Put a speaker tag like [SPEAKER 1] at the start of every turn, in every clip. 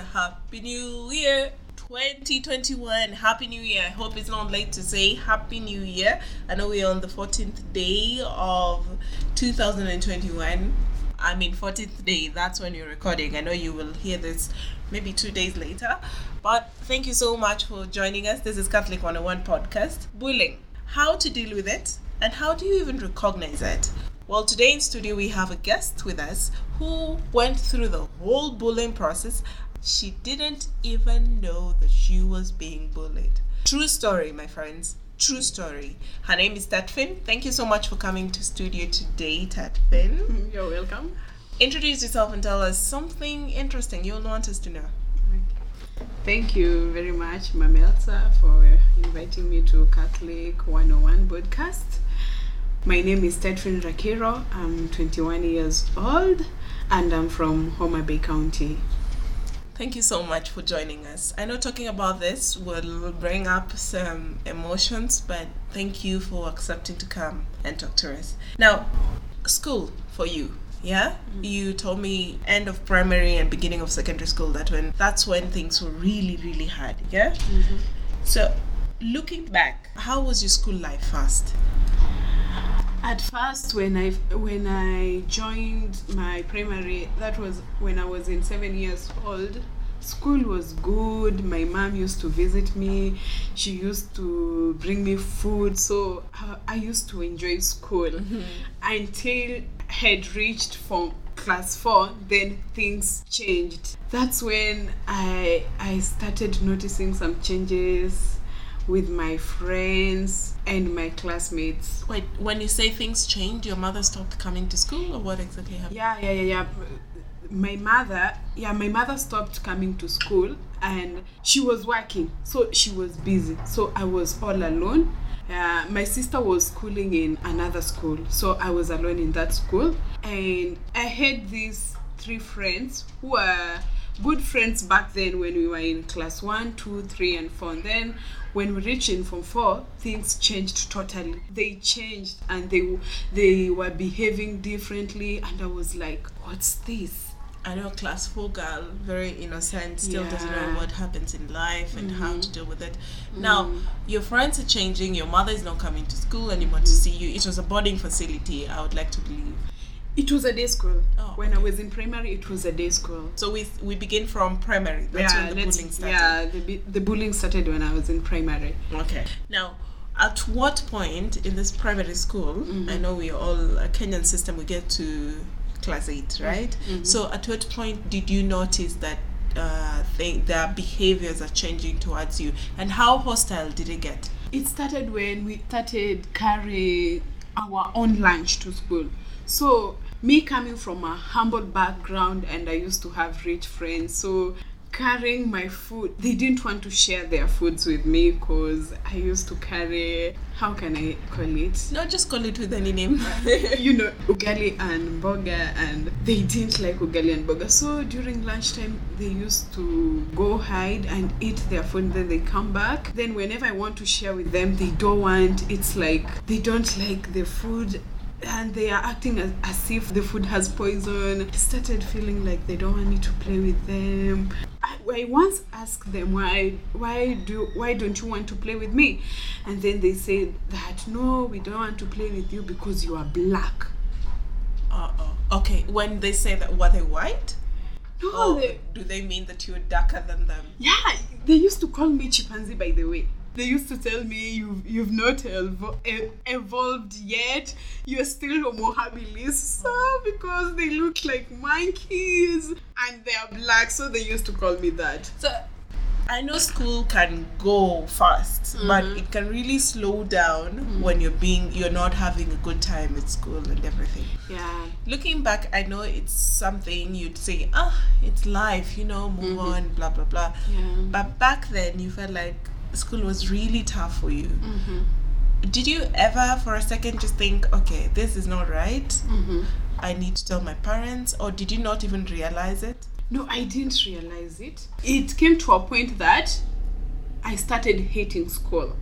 [SPEAKER 1] a happy new year 2021 happy new year. I hope it's not late to say happy new year. I know we're on the 14th day of 2021 i mean 14th day. That's when you're recording. I know you will hear this maybe two days later. But thank you so much for joining us. This is catholic 101 podcast. Bullying how to deal with it and how do you even recognize it? Well, today in studio we have a guest with us who went through the whole bullying process. She didn't even know that she was being bullied. True story, my friends. True story. Her name is Tatfin. Thank you so much for coming to studio today, Tatfin.
[SPEAKER 2] You're welcome.
[SPEAKER 1] Introduce yourself and tell us something interesting you'll want us to know.
[SPEAKER 2] Thank you very much, Mamelsa, for inviting me to Catholic 101 podcast. My name is Tetrin Rakiro. I'm 21 years old and I'm from Homa Bay County.
[SPEAKER 1] Thank you so much for joining us. I know talking about this will bring up some emotions, but thank you for accepting to come and talk to us. Now, school for you. Yeah, mm-hmm. you told me end of primary and beginning of secondary school that when that's when things were really really hard. Yeah. Mm-hmm. So, looking back, how was your school life first?
[SPEAKER 2] At first, when I when I joined my primary, that was when I was in seven years old. School was good. My mom used to visit me. She used to bring me food, so I used to enjoy school mm-hmm. until I had reached from class four. Then things changed. That's when I I started noticing some changes with my friends and my classmates.
[SPEAKER 1] Wait, when you say things changed, your mother stopped coming to school, or what exactly happened?
[SPEAKER 2] Yeah, yeah, yeah, yeah. My mother, yeah, my mother stopped coming to school and she was working, so she was busy. So I was all alone. Uh, my sister was schooling in another school, so I was alone in that school. And I had these three friends who were good friends back then when we were in class one, two, three, and four. And then when we reached in form four, things changed totally. They changed and they they were behaving differently, and I was like, "What's this?"
[SPEAKER 1] I know class four girl, very innocent, still yeah. doesn't know what happens in life and mm-hmm. how to deal with it. Mm-hmm. Now, your friends are changing, your mother is not coming to school anymore mm-hmm. to see you. It was a boarding facility, I would like to believe.
[SPEAKER 2] It was a day school. Oh, when okay. I was in primary, it was a day school.
[SPEAKER 1] So we we begin from primary. That's yeah, when the bullying started.
[SPEAKER 2] Yeah, the the bullying started when I was in primary.
[SPEAKER 1] Okay. Now, at what point in this primary school? Mm-hmm. I know we all a Kenyan system. We get to class eight, right? Mm-hmm. So at what point did you notice that uh, they, their behaviors are changing towards you, and how hostile did it get?
[SPEAKER 2] It started when we started carrying our own lunch to school. So, me coming from a humble background and I used to have rich friends, so carrying my food, they didn't want to share their foods with me because I used to carry, how can I call it?
[SPEAKER 1] Not just call it with any name.
[SPEAKER 2] you know, ugali and boga, and they didn't like ugali and boga. So during lunchtime, they used to go hide and eat their food, then they come back. Then, whenever I want to share with them, they don't want, it's like they don't like the food and they are acting as, as if the food has poison. I started feeling like they don't want me to play with them. I, I once asked them why why do why don't you want to play with me, and then they said that no, we don't want to play with you because you are black.
[SPEAKER 1] Uh oh. Okay, when they say that, were they white?
[SPEAKER 2] No. They,
[SPEAKER 1] do they mean that you're darker than them?
[SPEAKER 2] Yeah, they used to call me chimpanzee. By the way they used to tell me you've you've not evo- evolved yet. You're still Homo habilis, so because they look like monkeys and they are black, so they used to call me that.
[SPEAKER 1] So I know school can go fast, mm-hmm. but it can really slow down mm-hmm. when you're being you're not having a good time at school and everything.
[SPEAKER 2] Yeah.
[SPEAKER 1] Looking back, I know it's something you'd say, ah, it's life, you know, move mm-hmm. on, blah blah blah.
[SPEAKER 2] Yeah.
[SPEAKER 1] But back then, you felt like school was really tough for you. Mm-hmm. Did you ever, for a second, just think, okay, this is not right? Mm-hmm. I need to tell my parents, or did you not even realize it?
[SPEAKER 2] No, I didn't realize it. It came to a point that I started hating school.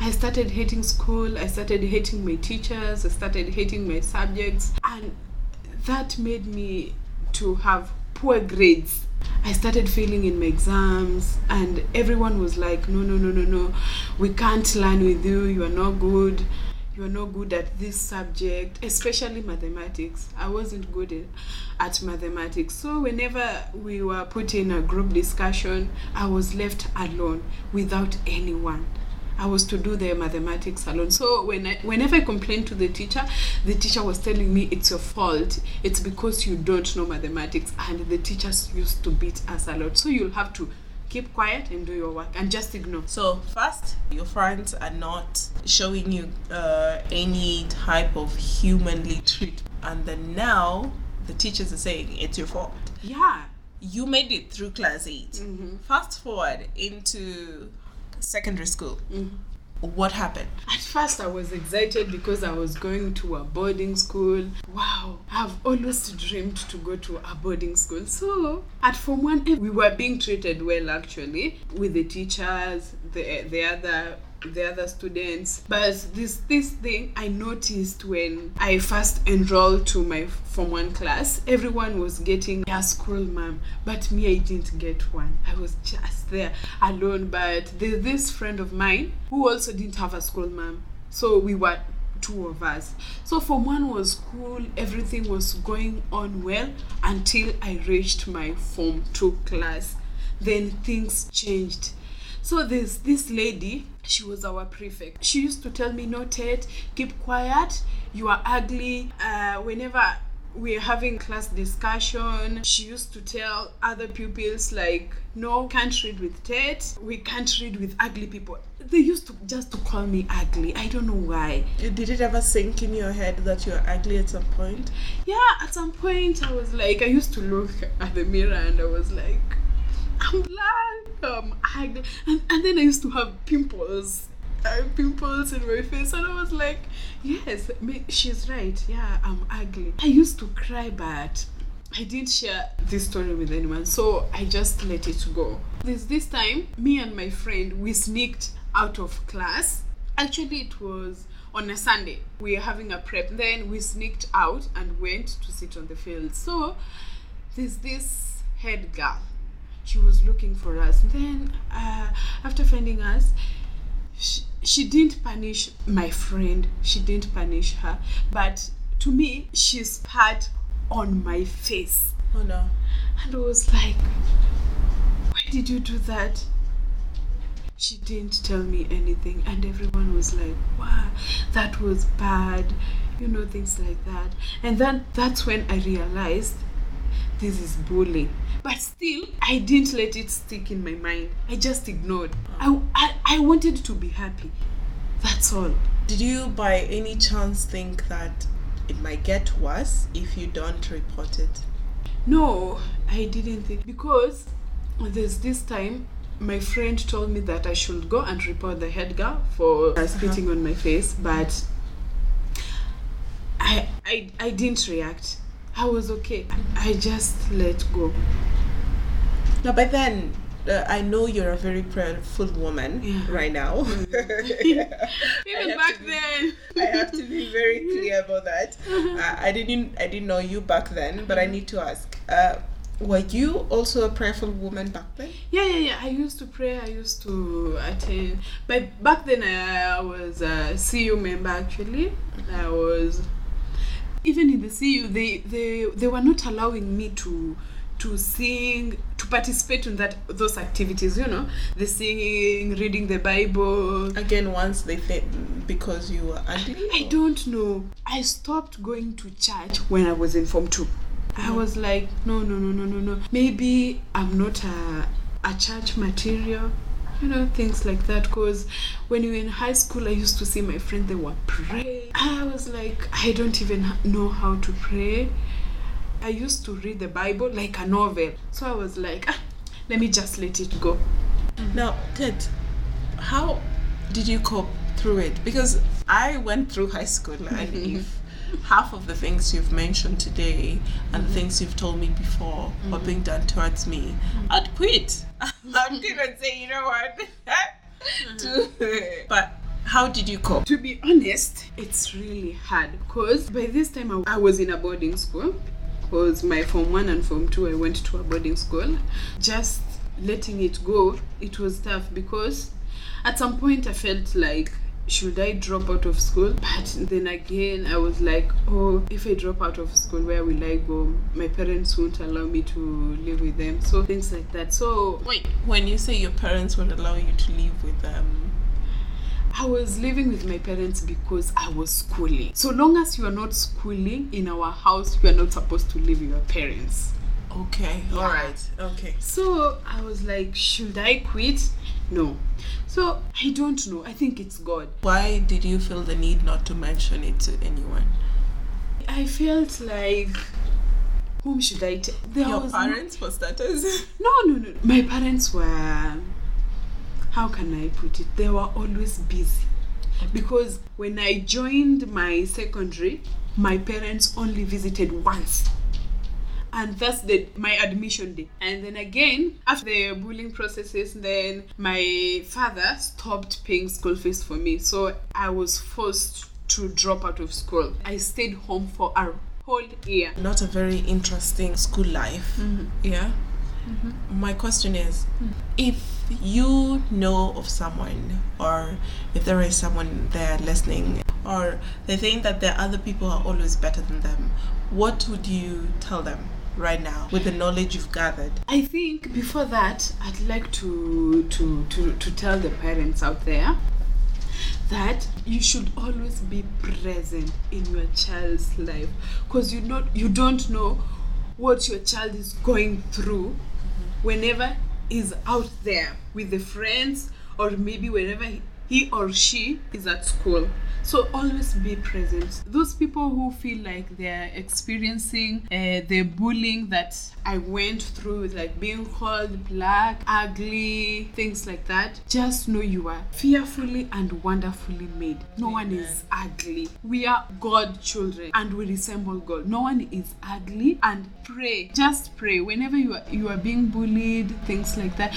[SPEAKER 2] I started hating school, I started hating my teachers, I started hating my subjects, and that made me to have poor grades I started failing in my exams, and everyone was like, No, no, no, no, no, we can't learn with you, you are not good. You are not good at this subject, especially mathematics. I wasn't good at, at mathematics. So, whenever we were put in a group discussion, I was left alone without anyone. I was to do the mathematics alone. So when I, whenever I complained to the teacher, the teacher was telling me it's your fault. It's because you don't know mathematics, and the teachers used to beat us a lot. So you'll have to keep quiet and do your work and just ignore.
[SPEAKER 1] So first, your friends are not showing you uh, any type of humanly treat, and then now the teachers are saying it's your fault.
[SPEAKER 2] Yeah.
[SPEAKER 1] You made it through class 8
[SPEAKER 2] Mm-hmm.
[SPEAKER 1] Fast forward into secondary school. Mm-hmm. What happened?
[SPEAKER 2] At first, I was excited because I was going to a boarding school. Wow, I've always dreamed to go to a boarding school. So, at Form 1, we were being treated well actually with the teachers, the, the other the other students. But this this thing i noticed when i first enrolled to my form one class everyone was getting a school mom but me i didn't get one. I was just there alone but there's this friend of mine who also didn't have a school mom so we were two of us. So form one was cool everything was going on well until i reached my form two class. Then things changed so there's this lady, she was our prefect. She used to tell me, no, Ted, keep quiet. You are ugly. Uh, whenever we're having class discussion, she used to tell other pupils, like, no, can't read with Ted. We can't read with ugly people. They used to just to call me ugly. I don't know why.
[SPEAKER 1] Did it ever sink in your head that you're ugly at some point?
[SPEAKER 2] Yeah, at some point I was like, I used to look at the mirror and I was like, I'm black, Ugly. And, and then I used to have pimples. Uh, pimples in my face, and I was like, Yes, ma- she's right. Yeah, I'm ugly. I used to cry, but I didn't share this story with anyone, so I just let it go. This this time, me and my friend we sneaked out of class. Actually, it was on a Sunday. We were having a prep. Then we sneaked out and went to sit on the field. So there's this head girl. She was looking for us. Then uh, after finding us, she, she didn't punish my friend. She didn't punish her. But to me, she spat on my face.
[SPEAKER 1] Oh no.
[SPEAKER 2] And I was like, why did you do that? She didn't tell me anything, and everyone was like, wow, that was bad, you know, things like that. And then that's when I realized this is bullying. But still, I didn't let it stick in my mind. I just ignored. I, I, I wanted to be happy. That's all.
[SPEAKER 1] Did you by any chance think that it might get worse if you don't report it?
[SPEAKER 2] No, I didn't think because there's this time my friend told me that I should go and report the head girl for uh, spitting on my face, but I, I I didn't react. I was okay. I just let go.
[SPEAKER 1] Now, but then uh, I know you're a very prayerful woman
[SPEAKER 2] Yeah. Mm.
[SPEAKER 1] right now.
[SPEAKER 2] Even back
[SPEAKER 1] be-
[SPEAKER 2] then.
[SPEAKER 1] I have to be very clear about that. Uh, I didn't I didn't know you back then, but I need to ask. Uh, were you also a prayerful woman back then?
[SPEAKER 2] Yeah, yeah, yeah. I used to pray. I used to attend. But back then, I, I was a CU member. Actually, I was. Even in the CU, they they they were not allowing me to to sing to participate in that those activities. You know, the singing, reading the Bible.
[SPEAKER 1] Again, once they think because you were ugly.
[SPEAKER 2] I don't know. I stopped going to church when I was in Form 2. I was like, no, no, no, no, no, no. Maybe I'm not a, a church material. You know, things like that. Because when you were in high school, I used to see my friends, they were praying. I was like, I don't even know how to pray. I used to read the Bible like a novel. So I was like, ah, let me just let it go.
[SPEAKER 1] Now, Ted, how did you cope through it? Because I went through high school, and if half of the things you've mentioned today and the mm-hmm. things you've told me before were mm-hmm. being done towards me, mm-hmm. I'd quit. I'd quit and say, you know what? To- but how did you cope?
[SPEAKER 2] To be honest, it's really hard because by this time I, I was in a boarding school. because my form one and form two. I went to a boarding school. Just letting it go, it was tough because at some point I felt like should I drop out of school? But then again, I was like, oh, if I drop out of school, where will I go? My parents won't allow me to live with them. So things like that. So
[SPEAKER 1] Wait, when you say your parents won't allow you to live with them,
[SPEAKER 2] I was living with my parents because I was schooling. So long as you are not schooling in our house, you are not supposed to live with your parents.
[SPEAKER 1] okay,
[SPEAKER 2] Yeah.
[SPEAKER 1] all right, okay.
[SPEAKER 2] So I was like, should I quit? No. So I don't know. I think it's God.
[SPEAKER 1] Why did you feel the need not to mention it to anyone?
[SPEAKER 2] I felt like, whom should I tell?
[SPEAKER 1] Your
[SPEAKER 2] no-
[SPEAKER 1] parents, for starters.
[SPEAKER 2] No, no, no. My parents were. How can I put it? They were always busy. Because when I joined my secondary, my parents only visited once. And that's the my admission day. And then again, after the bullying processes, then my father stopped paying school fees for me. So I was forced to drop out of school. I stayed home for a whole year.
[SPEAKER 1] Not a very interesting school life. Mm-hmm. Yeah. Mm-hmm. My question is mm-hmm. if you know of someone, or if there is someone there listening, or they think that there are other people are always better than them, what would you tell them right now with the knowledge you've gathered?
[SPEAKER 2] I think before that, I'd like to to to, to tell the parents out there that you should always be present in your child's life because you not you don't know what your child is going through whenever he's out there with the friends or maybe whenever he- or she is at school. So always be present. Those people who feel like they're experiencing uh, the bullying that i went through like being called black ugly things like that just know you are fearfully and wonderfully made. No one is ugly. We are god children and we resemble god. No one is ugly and pray. Just pray. Whenever you are you are being bullied things like that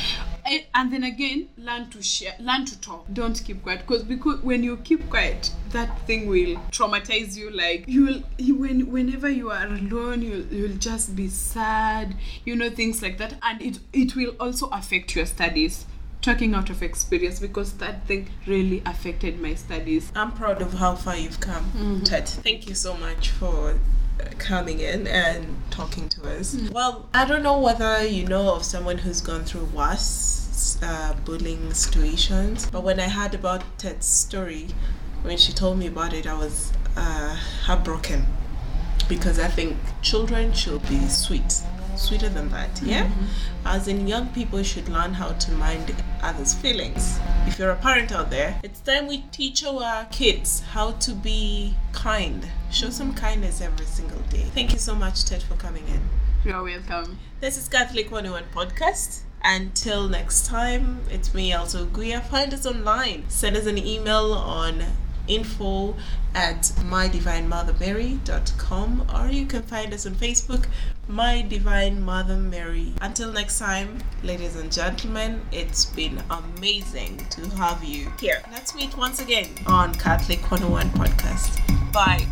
[SPEAKER 2] Eh, and then again learn to share learn to talk. Don't keep quiet because because when you keep quiet that thing will traumatize you like you will you, when whenever you are alone you'll, you'll just be sad you know things like that. And it it will also affect your studies. Talking out of experience because that thing really affected my studies.
[SPEAKER 1] I'm proud of how far you've come, Ted. Thank you so much for uh, coming in and talking to us. Well, I don't know whether you know of someone who's gone through worse uh, bullying situations, but when I heard about Ted's story, when she told me about it, I was uh, heartbroken because I think children should be sweet, sweeter than that. Yeah, as in young people should learn how to mind others' feelings. If you're a parent out there, it's time we teach our kids how to be kind. Show some kindness every single day. Thank you so much, Ted, for coming in.
[SPEAKER 2] you're welcome
[SPEAKER 1] This is Catholic 101 Podcast. Until next time, it's me, Alto Guya. Find us online. Send us an email on info at mydivinemothermary.com or you can find us on Facebook, My Divine Mother Mary. Until next time, ladies and gentlemen, it's been amazing to have you here. Let's meet once again on Catholic 101 Podcast. Bye.